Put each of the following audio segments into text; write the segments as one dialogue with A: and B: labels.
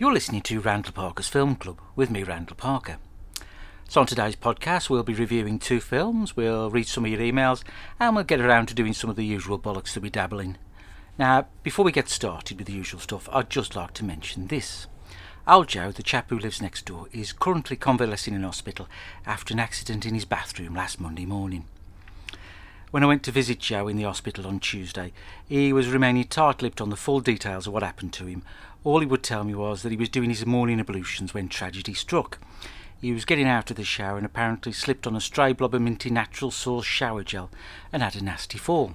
A: You're listening to Randall Parker's Film Club with me, Randall Parker. So, on today's podcast, we'll be reviewing two films, we'll read some of your emails, and we'll get around to doing some of the usual bollocks that we dabble in. Now, before we get started with the usual stuff, I'd just like to mention this. Old Joe, the chap who lives next door, is currently convalescing in hospital after an accident in his bathroom last Monday morning. When I went to visit Joe in the hospital on Tuesday, he was remaining tight lipped on the full details of what happened to him. All he would tell me was that he was doing his morning ablutions when tragedy struck. He was getting out of the shower and apparently slipped on a stray blob of minty natural source shower gel and had a nasty fall.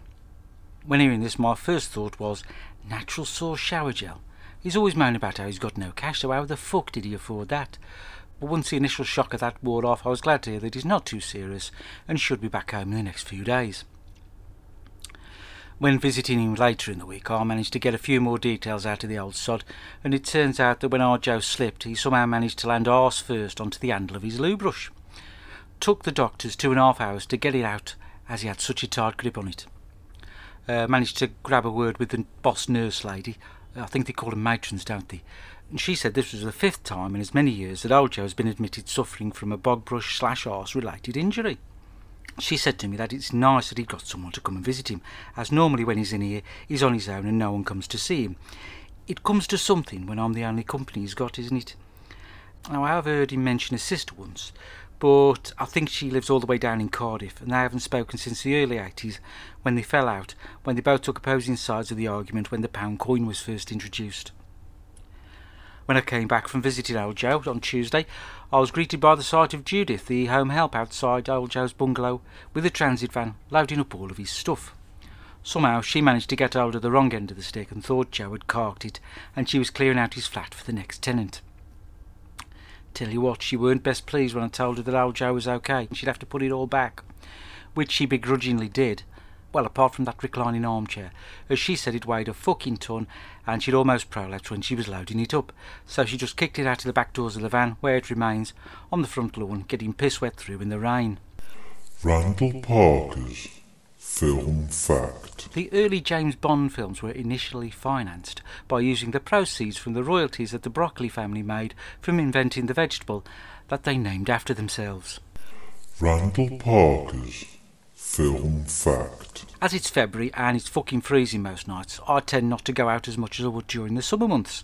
A: When hearing this, my first thought was, natural source shower gel? He's always moaning about how he's got no cash, so how the fuck did he afford that? But once the initial shock of that wore off, I was glad to hear that he's not too serious and should be back home in the next few days. When visiting him later in the week, I managed to get a few more details out of the old sod, and it turns out that when our Joe slipped, he somehow managed to land arse first onto the handle of his loo brush. Took the doctors two and a half hours to get it out, as he had such a tight grip on it. Uh, managed to grab a word with the boss nurse lady. I think they call them matrons, don't they? and she said this was the fifth time in as many years that old Joe has been admitted suffering from a bog brush slash arse related injury. She said to me that it's nice that he got someone to come and visit him, as normally when he's in here, he's on his own and no one comes to see him. It comes to something when I'm the only company he's got, isn't it? Now, I have heard him mention his sister once, but I think she lives all the way down in Cardiff, and they haven't spoken since the early 80s, when they fell out, when they both took opposing sides of the argument when the pound coin was first introduced. When I came back from visiting old Joe on Tuesday, I was greeted by the sight of Judith, the home help outside old Joe's bungalow, with a transit van loading up all of his stuff. Somehow she managed to get hold of the wrong end of the stick and thought Joe had carked it, and she was clearing out his flat for the next tenant. Tell you what, she weren't best pleased when I told her that old Joe was okay and she'd have to put it all back, which she begrudgingly did, well, apart from that reclining armchair, as she said it weighed a fucking ton, and she'd almost prolapsed when she was loading it up. So she just kicked it out of the back doors of the van, where it remains, on the front lawn, getting piss wet through in the rain.
B: Randall Parker's Film Fact.
A: The early James Bond films were initially financed by using the proceeds from the royalties that the Broccoli family made from inventing the vegetable that they named after themselves.
B: Randall Parker's Film Fact.
A: As it's February and it's fucking freezing most nights, I tend not to go out as much as I would during the summer months.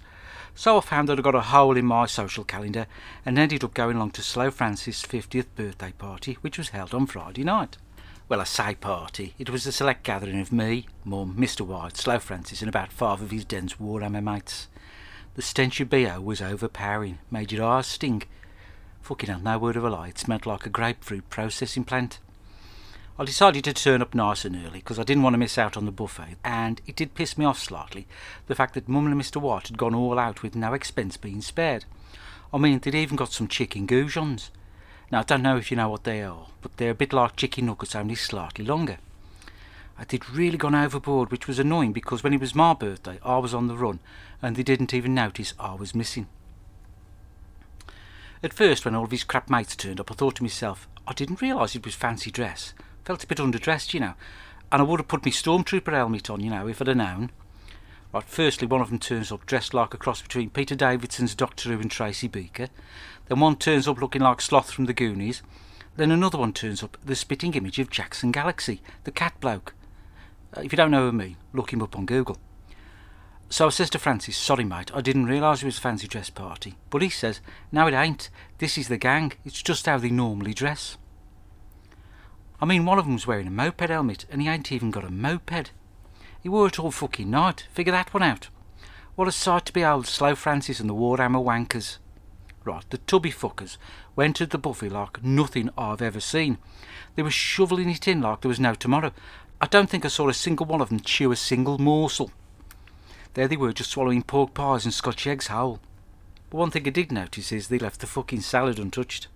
A: So I found that I got a hole in my social calendar and ended up going along to Slow Francis' 50th birthday party, which was held on Friday night. Well, I say party. It was a select gathering of me, Mum, Mr. White, Slow Francis, and about five of his dense Warhammer mates. The stench of beer was overpowering, made your eyes sting. Fucking hell, no word of a lie, it smelled like a grapefruit processing plant. I decided to turn up nice and early because I didn't want to miss out on the buffet, and it did piss me off slightly the fact that Mum and Mr. White had gone all out with no expense being spared. I mean, they'd even got some chicken goujons. Now, I don't know if you know what they are, but they're a bit like chicken nuggets, only slightly longer. I would really gone overboard, which was annoying because when it was my birthday, I was on the run, and they didn't even notice I was missing. At first, when all of his crap mates turned up, I thought to myself, I didn't realise it was fancy dress. Felt a bit underdressed, you know. And I would have put my stormtrooper helmet on, you know, if I'd have known. Right, firstly, one of them turns up dressed like a cross between Peter Davison's Doctor Who and Tracy Beaker. Then one turns up looking like Sloth from the Goonies. Then another one turns up, the spitting image of Jackson Galaxy, the cat bloke. Uh, if you don't know who I mean, look him up on Google. So I says to Francis, sorry mate, I didn't realise it was a fancy dress party. But he says, no it ain't, this is the gang, it's just how they normally dress. I mean, one of them's wearing a moped helmet, and he ain't even got a moped. He wore it all fucking night. Figure that one out. What a sight to behold, Slow Francis and the Warhammer wankers. Right, the tubby fuckers went to the buffet like nothing I've ever seen. They were shoveling it in like there was no tomorrow. I don't think I saw a single one of them chew a single morsel. There they were, just swallowing pork pies and Scotch eggs whole. But one thing I did notice is they left the fucking salad untouched.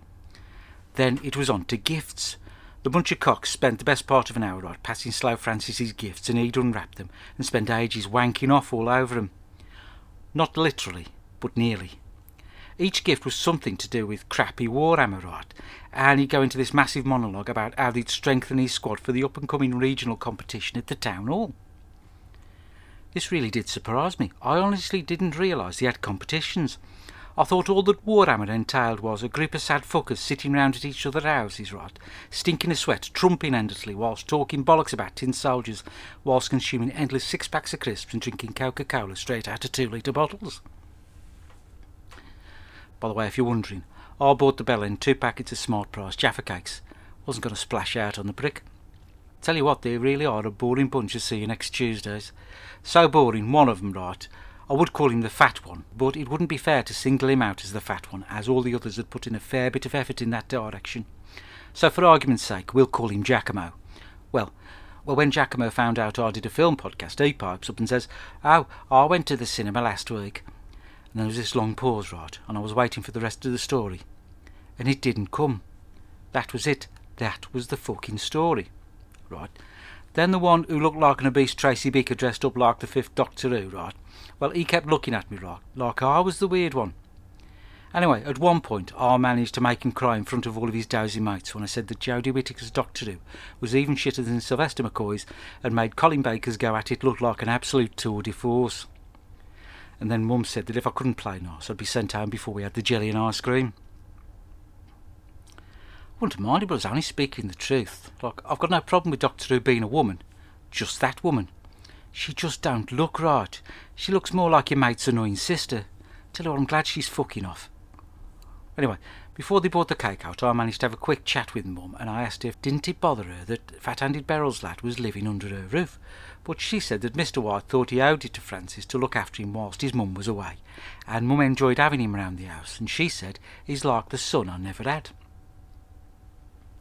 A: Then it was on to gifts. The bunch of cocks spent the best part of an hour right passing Slow Francis's gifts, and he'd unwrap them and spend ages wanking off all over them. Not literally, but nearly. Each gift was something to do with crappy Warhammer, right? And he'd go into this massive monologue about how they'd strengthen his squad for the up and coming regional competition at the town hall. This really did surprise me. I honestly didn't realise they had competitions. I thought all that Warhammer entailed was a group of sad fuckers sitting round at each other's houses, right, stinking of sweat, trumping endlessly, whilst talking bollocks about tin soldiers, whilst consuming endless six packs of crisps and drinking Coca Cola straight out of two litre bottles. By the way, if you're wondering, I bought the Bell in two packets of Smart Price Jaffa cakes. Wasn't going to splash out on the brick. Tell you what, they really are a boring bunch to see you next Tuesdays. So boring, one of them, right, I would call him the fat one, but it wouldn't be fair to single him out as the fat one, as all the others had put in a fair bit of effort in that direction. So for argument's sake, we'll call him Giacomo. Well, well, when Giacomo found out I did a film podcast, he pipes up and says, Oh, I went to the cinema last week. And there was this long pause, right, and I was waiting for the rest of the story. And it didn't come. That was it. That was the fucking story. Right. Then the one who looked like an obese Tracy Beaker dressed up like the fifth Doctor Who, right? Well, he kept looking at me right, like I was the weird one. Anyway, at one point, I managed to make him cry in front of all of his dousy mates when I said that Jodie Whittaker's Doctor Who was even shitter than Sylvester McCoy's and made Colin Baker's go at it look like an absolute tour de force. And then Mum said that if I couldn't play nice, I'd be sent home before we had the jelly and ice cream. Wouldn't mind if I was only speaking the truth. Like, I've got no problem with Doctor Who being a woman. Just that woman. She just don't look right. She looks more like your mate's annoying sister. Tell her I'm glad she's fucking off. Anyway, before they brought the cake out, I managed to have a quick chat with Mum, and I asked if didn't it bother her that fat-handed Beryl's lad was living under her roof. But she said that Mr. White thought he owed it to Francis to look after him whilst his mum was away, and Mum enjoyed having him round the house, and she said he's like the son I never had.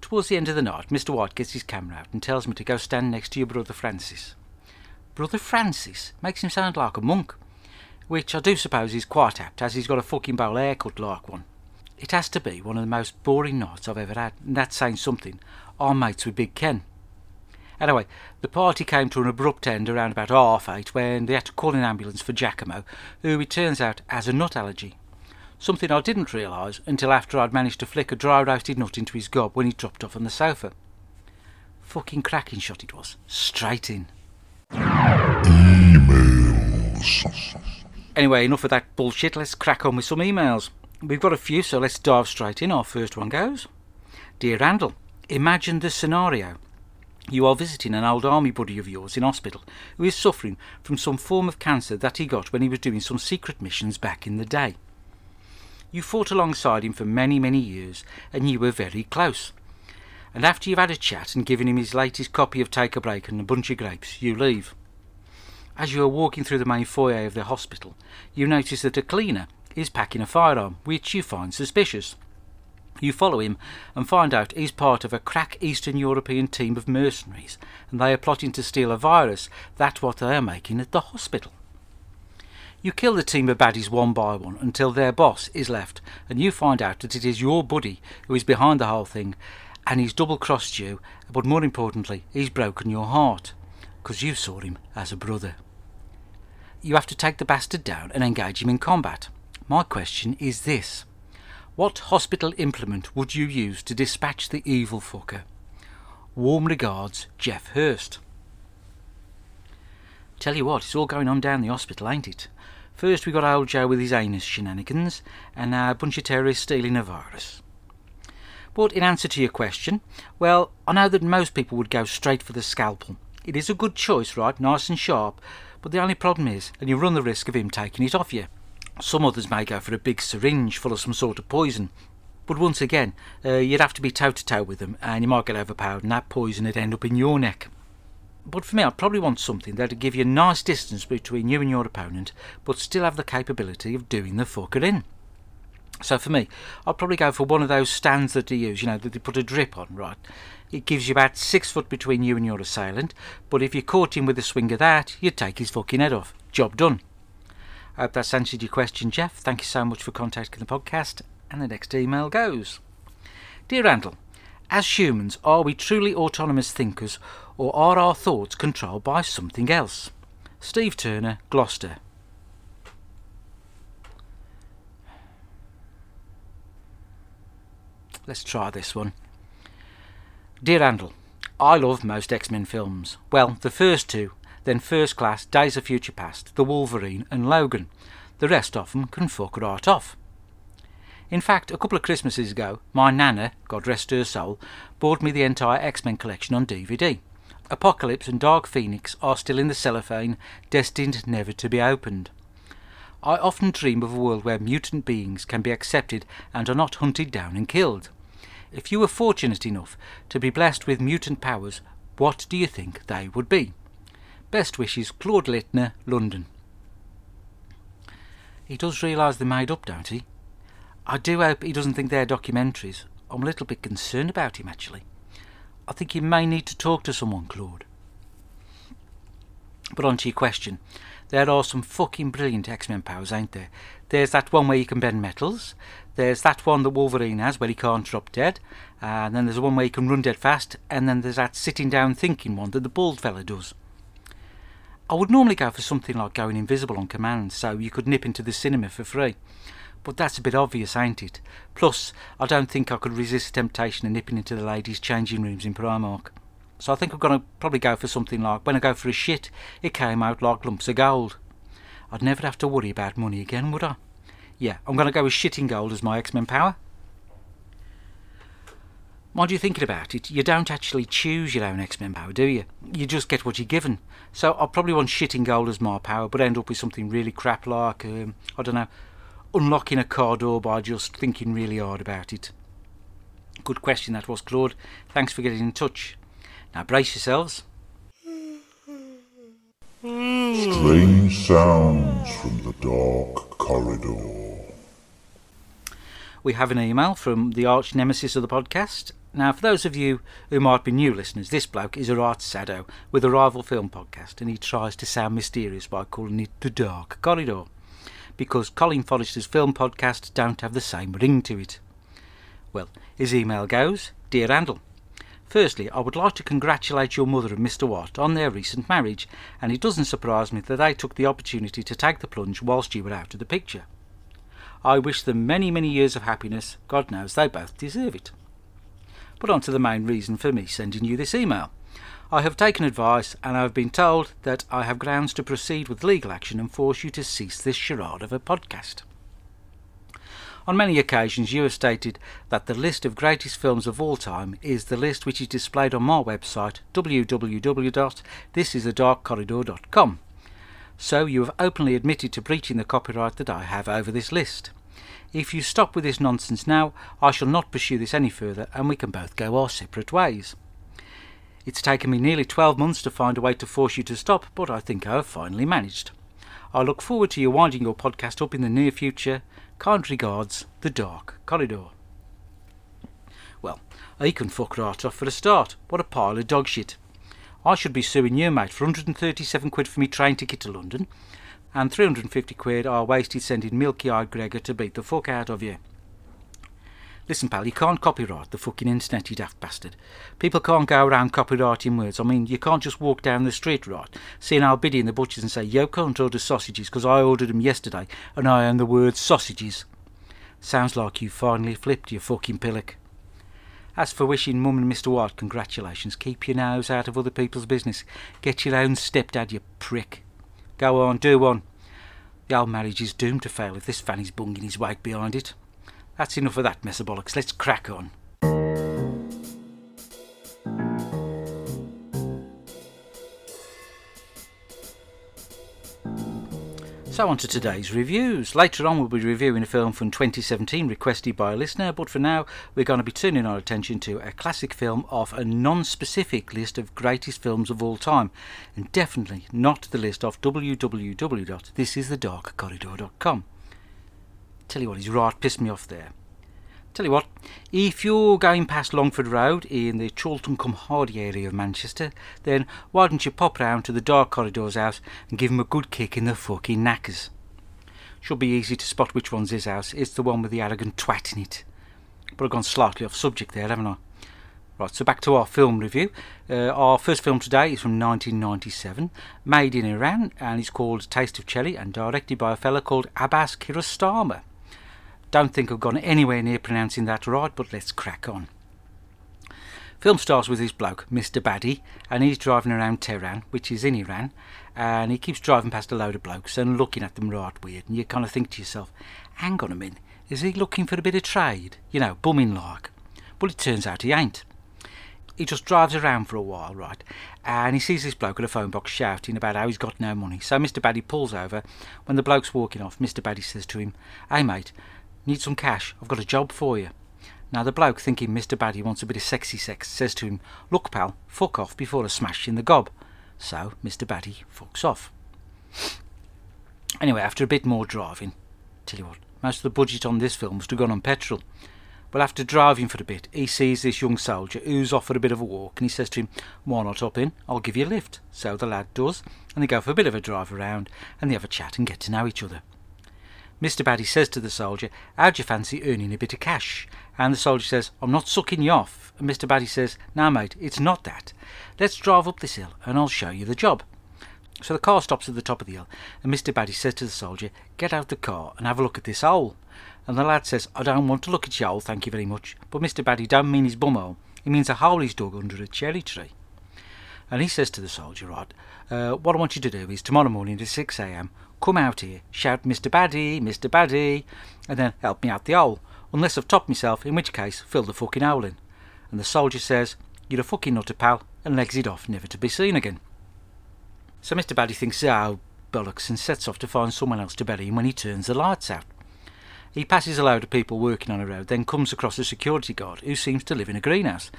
A: Towards the end of the night, Mr. White gets his camera out and tells me to go stand next to your brother Francis. Brother Francis makes him sound like a monk, which I do suppose is quite apt, as he's got a fucking bowl haircut like one. It has to be one of the most boring nights I've ever had, and that's saying something. I'm mates with Big Ken. Anyway, the party came to an abrupt end around about half eight when they had to call an ambulance for Giacomo, who it turns out has a nut allergy. Something I didn't realise until after I'd managed to flick a dry roasted nut into his gob when he dropped off on the sofa. Fucking cracking shot it was. Straight in.
B: Emails.
A: Anyway, enough of that bullshit. Let's crack on with some emails. We've got a few, so let's dive straight in. Our first one goes Dear Randall, imagine the scenario. You are visiting an old army buddy of yours in hospital who is suffering from some form of cancer that he got when he was doing some secret missions back in the day. You fought alongside him for many, many years and you were very close. And after you've had a chat and given him his latest copy of Take a Break and a bunch of grapes, you leave. As you are walking through the main foyer of the hospital, you notice that a cleaner is packing a firearm, which you find suspicious. You follow him and find out he's part of a crack Eastern European team of mercenaries, and they are plotting to steal a virus. That's what they are making at the hospital. You kill the team of baddies one by one until their boss is left, and you find out that it is your buddy who is behind the whole thing, and he's double crossed you, but more importantly, he's broken your heart, because you saw him as a brother. You have to take the bastard down and engage him in combat. My question is this What hospital implement would you use to dispatch the evil fucker? Warm regards, Jeff Hurst. Tell you what, it's all going on down the hospital, ain't it? First we got old Joe with his anus shenanigans, and now a bunch of terrorists stealing a virus. But in answer to your question, well, I know that most people would go straight for the scalpel. It is a good choice, right, nice and sharp, but the only problem is, and you run the risk of him taking it off you. Some others may go for a big syringe full of some sort of poison. But once again, uh, you'd have to be toe to toe with them, and you might get overpowered, and that poison would end up in your neck. But for me, I'd probably want something that'd give you a nice distance between you and your opponent, but still have the capability of doing the fucker in. So for me, I'd probably go for one of those stands that they use, you know, that they put a drip on, right? It gives you about six foot between you and your assailant, but if you caught him with a swing of that, you'd take his fucking head off. Job done. I hope that's answered your question, Jeff. Thank you so much for contacting the podcast. And the next email goes Dear Randall, as humans, are we truly autonomous thinkers, or are our thoughts controlled by something else? Steve Turner, Gloucester. Let's try this one. Dear Randall, I love most X Men films. Well, the first two, then First Class, Days of Future Past, The Wolverine, and Logan. The rest of them can fuck right off. In fact, a couple of Christmases ago, my nana, God rest her soul, bought me the entire X Men collection on DVD. Apocalypse and Dark Phoenix are still in the cellophane, destined never to be opened. I often dream of a world where mutant beings can be accepted and are not hunted down and killed. If you were fortunate enough to be blessed with mutant powers, what do you think they would be? Best wishes, Claude Littner, London. He does realise they're made up, don't he? I do hope he doesn't think they're documentaries. I'm a little bit concerned about him, actually. I think you may need to talk to someone, Claude. But on to your question. There are some fucking brilliant X-Men powers, ain't there? There's that one where you can bend metals. There's that one that Wolverine has where he can't drop dead. And then there's one where he can run dead fast. And then there's that sitting down thinking one that the bald fella does. I would normally go for something like going invisible on command, so you could nip into the cinema for free. But that's a bit obvious, ain't it? Plus, I don't think I could resist the temptation of nipping into the ladies' changing rooms in Primark. So I think I'm going to probably go for something like when I go for a shit, it came out like lumps of gold. I'd never have to worry about money again, would I? Yeah, I'm going to go with shitting gold as my X-Men power. Mind you thinking about it, you don't actually choose your own X-Men power, do you? You just get what you're given. So I'll probably want shitting gold as my power, but end up with something really crap like, um, I don't know, unlocking a car door by just thinking really hard about it? Good question that was, Claude. Thanks for getting in touch. Now brace yourselves.
B: Strange sounds from the dark corridor.
A: We have an email from the arch nemesis of the podcast. Now, for those of you who might be new listeners, this bloke is a right sado with a rival film podcast, and he tries to sound mysterious by calling it the Dark Corridor because Colin Forrester's film podcasts don't have the same ring to it. Well, his email goes Dear Randall, Firstly, I would like to congratulate your mother and Mr. Watt on their recent marriage, and it doesn't surprise me that they took the opportunity to take the plunge whilst you were out of the picture. I wish them many, many years of happiness. God knows they both deserve it. But on to the main reason for me sending you this email. I have taken advice and I have been told that I have grounds to proceed with legal action and force you to cease this charade of a podcast. On many occasions, you have stated that the list of greatest films of all time is the list which is displayed on my website www.thisisthedarkcorridor.com. So you have openly admitted to breaching the copyright that I have over this list. If you stop with this nonsense now, I shall not pursue this any further and we can both go our separate ways. It's taken me nearly 12 months to find a way to force you to stop, but I think I have finally managed. I look forward to you winding your podcast up in the near future. Kind regards, The Dark Corridor. Well, he can fuck right off for a start. What a pile of dog shit. I should be suing you, mate, for 137 quid for me train ticket to London, and 350 quid I wasted sending Milky Eyed Gregor to beat the fuck out of you. Listen, pal, you can't copyright the fucking internet, you daft bastard. People can't go around copyrighting words. I mean, you can't just walk down the street, right, see an Albidi in the butcher's and say, yo, can't order sausages because I ordered them yesterday and I own the word sausages. Sounds like you finally flipped, you fucking pillock. As for wishing Mum and Mr. White congratulations, keep your nose out of other people's business. Get your own stepdad, you prick. Go on, do one. The old marriage is doomed to fail if this fanny's bunging his weight behind it. That's enough of that metabolics. Let's crack on. So on to today's reviews. Later on we'll be reviewing a film from 2017 requested by a listener, but for now we're going to be turning our attention to a classic film off a non-specific list of greatest films of all time, and definitely not the list of www.thisisthedarkcorridor.com. Tell you what, he's right pissed me off there. Tell you what, if you're going past Longford Road in the Chorlton cum Hardy area of Manchester, then why don't you pop round to the Dark Corridor's house and give him a good kick in the fucking knackers? Should be easy to spot which one's his house. It's the one with the arrogant twat in it. But I've gone slightly off subject there, haven't I? Right, so back to our film review. Uh, our first film today is from 1997, made in Iran, and it's called Taste of Cherry and directed by a fella called Abbas Kiarostami. Don't think I've gone anywhere near pronouncing that right, but let's crack on. Film starts with this bloke, Mr. Baddy, and he's driving around Tehran, which is in Iran, and he keeps driving past a load of blokes and looking at them right weird, and you kind of think to yourself, hang on a minute, is he looking for a bit of trade? You know, bumming like. Well, it turns out he ain't. He just drives around for a while, right, and he sees this bloke at a phone box shouting about how he's got no money. So Mr. Baddy pulls over. When the bloke's walking off, Mr. Baddy says to him, Hey mate, need some cash? I've got a job for you. Now the bloke, thinking Mr. Baddy wants a bit of sexy sex, says to him, Look pal, fuck off before I smash you in the gob. So Mr. Baddy fucks off. Anyway, after a bit more driving, tell you what, most of the budget on this film was to go on petrol. But after driving for a bit, he sees this young soldier who's off for a bit of a walk, and he says to him, Why not hop in? I'll give you a lift. So the lad does, and they go for a bit of a drive around, and they have a chat and get to know each other. Mr. Baddy says to the soldier, How'd you fancy earning a bit of cash? And the soldier says, I'm not sucking you off. And Mr. Baddy says, No, mate, it's not that. Let's drive up this hill, and I'll show you the job. So the car stops at the top of the hill, and Mr. Baddy says to the soldier, Get out of the car and have a look at this hole. And the lad says, I don't want to look at your hole, thank you very much. But Mr. Baddy don't mean his bumhole. He means a hole he's dug under a cherry tree. And he says to the soldier, right, uh, what I want you to do is tomorrow morning at 6am, come out here, shout Mr. Baddy, Mr. Baddy, and then help me out the hole. Unless I've topped myself, in which case, fill the fucking hole in. And the soldier says, You're a fucking nutter, pal, and legs it off, never to be seen again. So Mr. Baddy thinks, oh, bollocks, and sets off to find someone else to bury him when he turns the lights out. He passes a load of people working on a road, then comes across a security guard who seems to live in a greenhouse.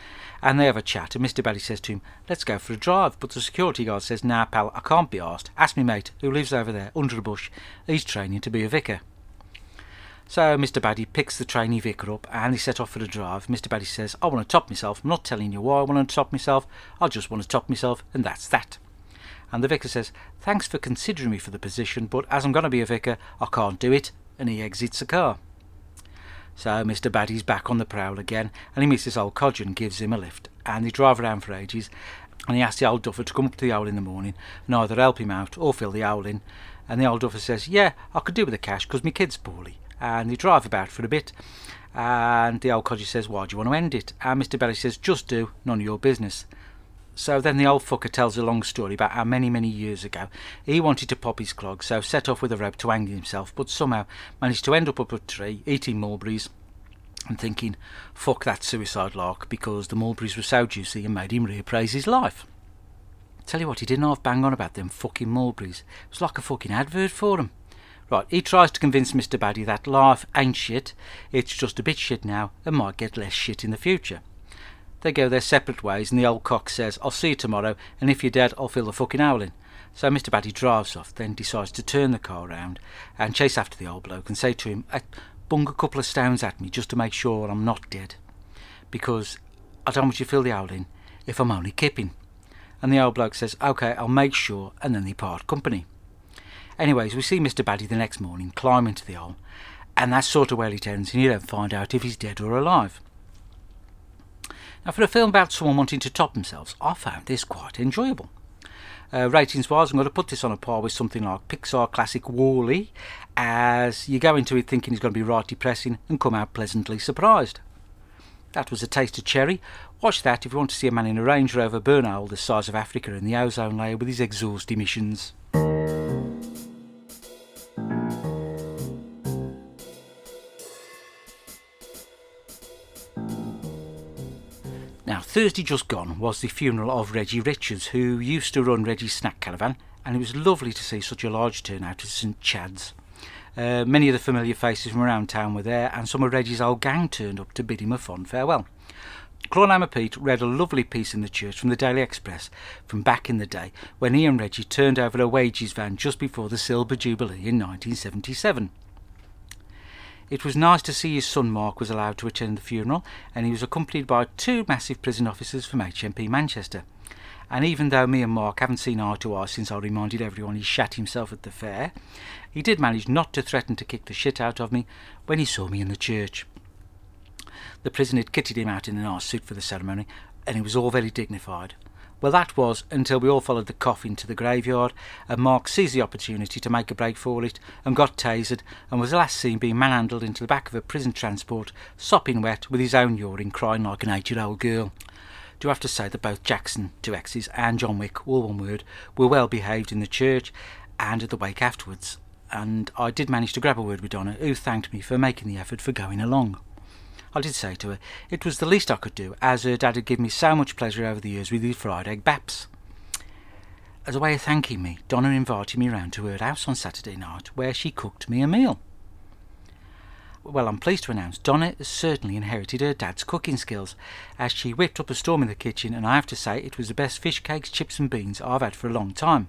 A: And they have a chat, and Mr. Baddy says to him, Let's go for a drive. But the security guard says, Nah, pal, I can't be asked. Ask me mate, who lives over there, under a bush. He's training to be a vicar. So Mr. Baddy picks the trainee vicar up and they set off for the drive. Mr. Baddy says, I want to top myself. I'm not telling you why I want to top myself. I just want to top myself, and that's that. And the vicar says, Thanks for considering me for the position, but as I'm going to be a vicar, I can't do it and he exits the car. So Mr. Baddy's back on the prowl again, and he meets this old codger and gives him a lift. And they drive around for ages, and he asks the old duffer to come up to the owl in the morning and either help him out or fill the owl in. And the old duffer says, Yeah, I could do with the cash because my kid's poorly. And they drive about for a bit, and the old codger says, Why do you want to end it? And Mr. Baddy says, Just do, none of your business. So then the old fucker tells a long story about how many, many years ago he wanted to pop his clog, so set off with a rope to hang himself, but somehow managed to end up up a tree, eating mulberries, and thinking, fuck that suicide lark, because the mulberries were so juicy and made him reappraise his life. Tell you what, he didn't half bang on about them fucking mulberries. It was like a fucking advert for them. Right, he tries to convince Mr. Baddy that life ain't shit, it's just a bit shit now and might get less shit in the future. They go their separate ways, and the old cock says, I'll see you tomorrow, and if you're dead, I'll fill the fucking howling. So Mr. Baddy drives off, then decides to turn the car round and chase after the old bloke and say to him, I Bung a couple of stones at me just to make sure I'm not dead. Because I don't want you to fill the howling if I'm only kipping. And the old bloke says, OK, I'll make sure, and then they part company. Anyways, we see Mr. Baddy the next morning climb into the hole, and that's sort of where it ends, and you don't find out if he's dead or alive. Now, for a film about someone wanting to top themselves, I found this quite enjoyable. Uh, ratings wise, I'm going to put this on a par with something like Pixar classic WALL-E, as you go into it thinking it's going to be right depressing and come out pleasantly surprised. That was a taste of cherry. Watch that if you want to see a man in a Range Rover burn hole the size of Africa in the ozone layer with his exhaust emissions. Thursday just gone was the funeral of Reggie Richards, who used to run Reggie's Snack Caravan, and it was lovely to see such a large turnout at St Chad's. Uh, many of the familiar faces from around town were there, and some of Reggie's old gang turned up to bid him a fond farewell. Clawhammer Pete read a lovely piece in the church from the Daily Express from back in the day when he and Reggie turned over a wages van just before the Silver Jubilee in 1977. It was nice to see his son Mark was allowed to attend the funeral, and he was accompanied by two massive prison officers from HMP Manchester. And even though me and Mark haven't seen eye to eye since I reminded everyone he shat himself at the fair, he did manage not to threaten to kick the shit out of me when he saw me in the church. The prison had kitted him out in a nice suit for the ceremony, and he was all very dignified. Well, that was until we all followed the coffin to the graveyard, and Mark seized the opportunity to make a break for it and got tasered, and was last seen being manhandled into the back of a prison transport, sopping wet with his own urine, crying like an eight year old girl. do have to say that both Jackson, two exes, and John Wick, all one word, were well behaved in the church and at the wake afterwards. And I did manage to grab a word with Donna, who thanked me for making the effort for going along. I did say to her it was the least I could do, as her dad had given me so much pleasure over the years with his fried egg baps. As a way of thanking me, Donna invited me round to her house on Saturday night, where she cooked me a meal. Well, I'm pleased to announce Donna has certainly inherited her dad's cooking skills, as she whipped up a storm in the kitchen, and I have to say it was the best fish cakes, chips, and beans I've had for a long time.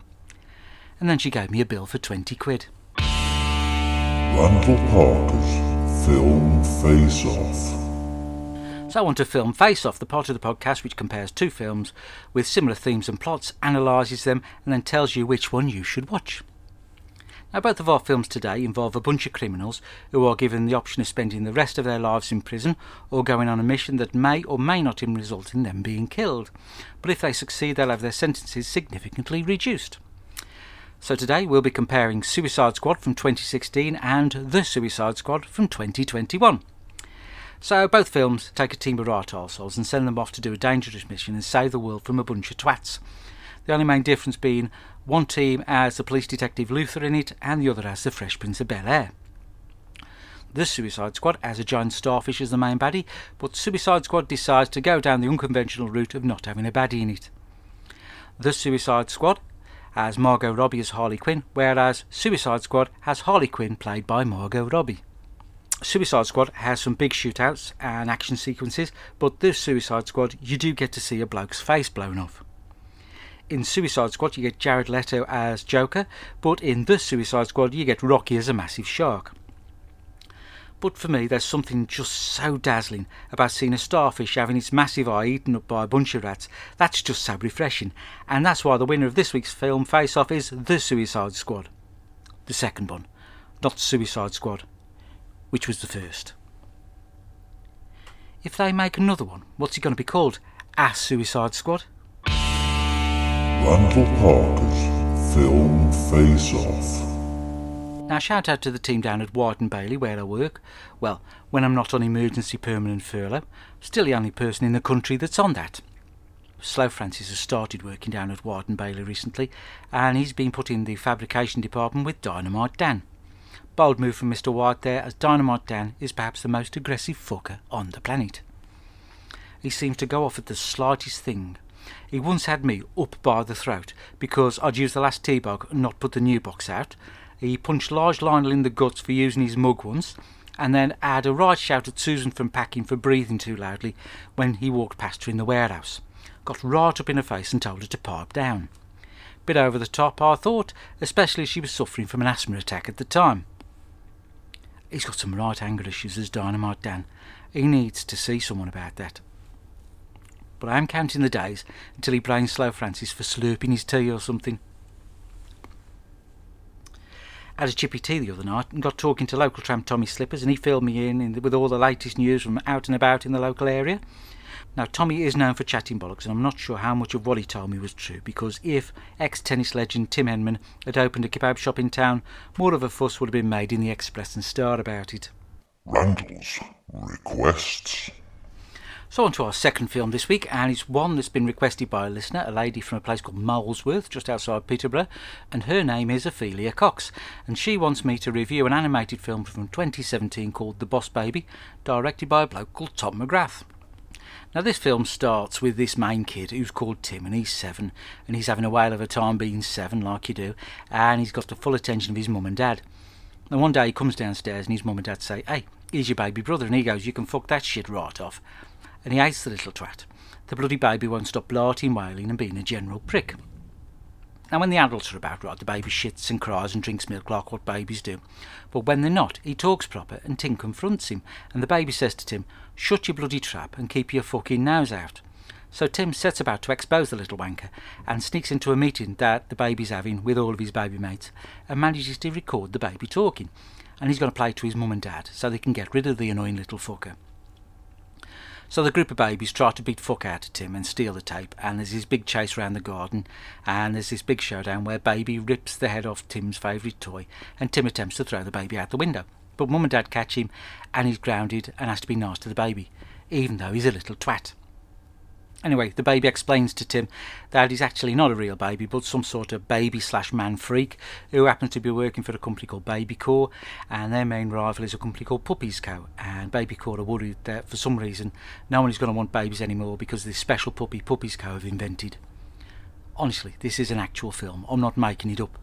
A: And then she gave me a bill for 20 quid.
B: Randall Parker's Film Face Off.
A: So I want to film Face Off, the part of the podcast which compares two films with similar themes and plots, analyses them, and then tells you which one you should watch. Now, both of our films today involve a bunch of criminals who are given the option of spending the rest of their lives in prison or going on a mission that may or may not result in them being killed. But if they succeed, they'll have their sentences significantly reduced. So today we'll be comparing Suicide Squad from 2016 and The Suicide Squad from 2021. So both films take a team of right arseholes and send them off to do a dangerous mission and save the world from a bunch of twats. The only main difference being one team has the police detective Luther in it and the other has the Fresh Prince of Bel Air. The Suicide Squad has a giant starfish as the main baddie, but Suicide Squad decides to go down the unconventional route of not having a baddie in it. The Suicide Squad has Margot Robbie as Harley Quinn, whereas Suicide Squad has Harley Quinn played by Margot Robbie. Suicide Squad has some big shootouts and action sequences, but this Suicide Squad you do get to see a bloke's face blown off. In Suicide Squad you get Jared Leto as Joker, but in this Suicide Squad you get Rocky as a massive shark. But for me, there's something just so dazzling about seeing a starfish having its massive eye eaten up by a bunch of rats. That's just so refreshing, and that's why the winner of this week's film Face Off is The Suicide Squad. The second one, not Suicide Squad, which was the first. If they make another one, what's it going to be called? A Suicide Squad?
B: Randall Parker's Film Face Off.
A: Now, shout out to the team down at White and Bailey where I work. Well, when I'm not on emergency permanent furlough, still the only person in the country that's on that. Slow Francis has started working down at White and Bailey recently, and he's been put in the fabrication department with Dynamite Dan. Bold move from Mr. White there, as Dynamite Dan is perhaps the most aggressive fucker on the planet. He seems to go off at the slightest thing. He once had me up by the throat because I'd used the last tea bag and not put the new box out, he punched large Lionel in the guts for using his mug once, and then had a right shout at Susan from packing for breathing too loudly when he walked past her in the warehouse. Got right up in her face and told her to pipe down. Bit over the top, I thought, especially as she was suffering from an asthma attack at the time. He's got some right anger issues as Dynamite Dan. He needs to see someone about that. But I am counting the days until he blames Slow Francis for slurping his tea or something had a chippy tea the other night and got talking to local tramp Tommy Slippers, and he filled me in, in with all the latest news from out and about in the local area. Now, Tommy is known for chatting bollocks, and I'm not sure how much of what he told me was true, because if ex tennis legend Tim Henman had opened a kebab shop in town, more of a fuss would have been made in the Express and Star about it.
B: Randall's Requests.
A: So on to our second film this week, and it's one that's been requested by a listener, a lady from a place called Molesworth, just outside Peterborough, and her name is Ophelia Cox, and she wants me to review an animated film from 2017 called The Boss Baby, directed by a bloke called Tom McGrath. Now this film starts with this main kid who's called Tim, and he's seven, and he's having a whale of a time being seven, like you do, and he's got the full attention of his mum and dad. And one day he comes downstairs and his mum and dad say, Hey, here's your baby brother. And he goes, You can fuck that shit right off and he hates the little twat. The bloody baby won't stop blarting, wailing, and being a general prick. Now, when the adults are about, right, the baby shits and cries and drinks milk like what babies do. But when they're not, he talks proper, and Tim confronts him, and the baby says to Tim, Shut your bloody trap and keep your fucking nose out. So Tim sets about to expose the little wanker and sneaks into a meeting that the baby's having with all of his baby mates and manages to record the baby talking. And he's going to play it to his mum and dad so they can get rid of the annoying little fucker. So the group of babies try to beat fuck out of Tim and steal the tape, and there's this big chase around the garden, and there's this big showdown where Baby rips the head off Tim's favourite toy, and Tim attempts to throw the baby out the window. But Mum and Dad catch him, and he's grounded and has to be nice to the baby, even though he's a little twat. Anyway, the baby explains to Tim that he's actually not a real baby, but some sort of baby slash man freak who happens to be working for a company called Baby Corps, and their main rival is a company called Puppies Co. And Baby Corps are worried that for some reason no one is going to want babies anymore because this special puppy Puppies Co. have invented. Honestly, this is an actual film. I'm not making it up.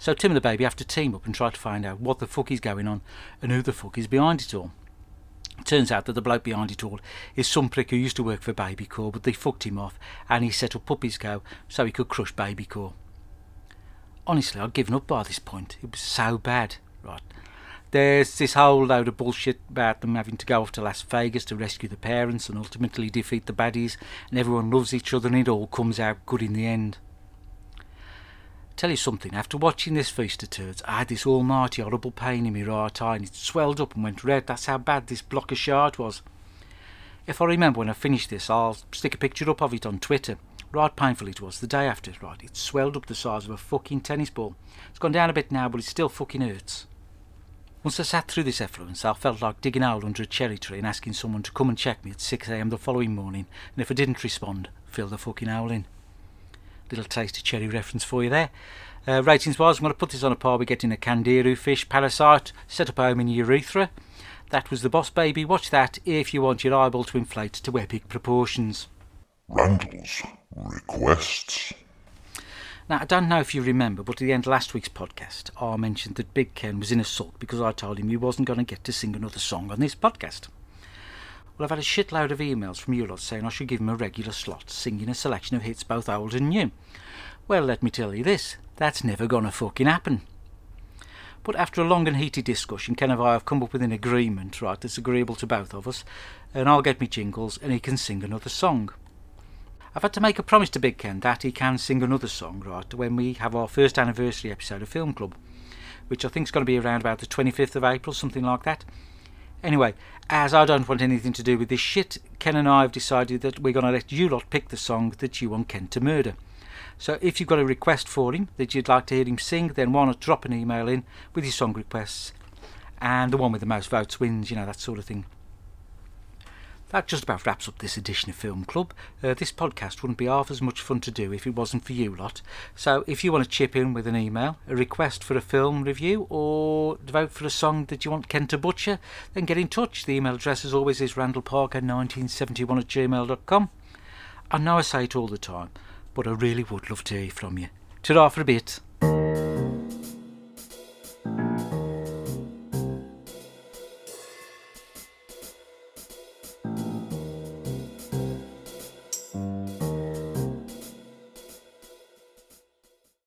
A: So Tim and the baby have to team up and try to find out what the fuck is going on and who the fuck is behind it all. Turns out that the bloke behind it all is some prick who used to work for Baby Corps, but they fucked him off and he set up Puppies Co. so he could crush Baby Corps. Honestly, I'd given up by this point. It was so bad, right? There's this whole load of bullshit about them having to go off to Las Vegas to rescue the parents and ultimately defeat the baddies, and everyone loves each other and it all comes out good in the end. Tell you something, after watching this Feast of Turds, I had this almighty horrible pain in my right eye and it swelled up and went red. That's how bad this block of shard was. If I remember when I finish this, I'll stick a picture up of it on Twitter. Right painful it was, the day after, right, it swelled up the size of a fucking tennis ball. It's gone down a bit now, but it still fucking hurts. Once I sat through this effluence, I felt like digging out under a cherry tree and asking someone to come and check me at 6am the following morning, and if I didn't respond, fill the fucking hole in little taste of cherry reference for you there. Uh, ratings wise, I'm going to put this on a par with getting a Candiru fish parasite set up home in urethra. That was the Boss Baby. Watch that if you want your eyeball to inflate to epic proportions.
B: Randall's requests.
A: Now, I don't know if you remember, but at the end of last week's podcast, I mentioned that Big Ken was in a sulk because I told him he wasn't going to get to sing another song on this podcast. Well, I've had a shitload of emails from you lot saying I should give him a regular slot, singing a selection of hits both old and new. Well, let me tell you this, that's never gonna fucking happen. But after a long and heated discussion, Ken and I have come up with an agreement, right, that's agreeable to both of us, and I'll get me jingles and he can sing another song. I've had to make a promise to Big Ken that he can sing another song, right, when we have our first anniversary episode of Film Club, which I think is going to be around about the 25th of April, something like that. Anyway, as I don't want anything to do with this shit, Ken and I have decided that we're going to let you lot pick the song that you want Ken to murder. So if you've got a request for him that you'd like to hear him sing, then why not drop an email in with your song requests, and the one with the most votes wins, you know, that sort of thing. That just about wraps up this edition of Film Club. Uh, this podcast wouldn't be half as much fun to do if it wasn't for you lot. So if you want to chip in with an email, a request for a film review, or vote for a song that you want Ken to butcher, then get in touch. The email address, as always, is randallparker1971 at gmail.com. I know I say it all the time, but I really would love to hear from you. Ta-ra for a bit.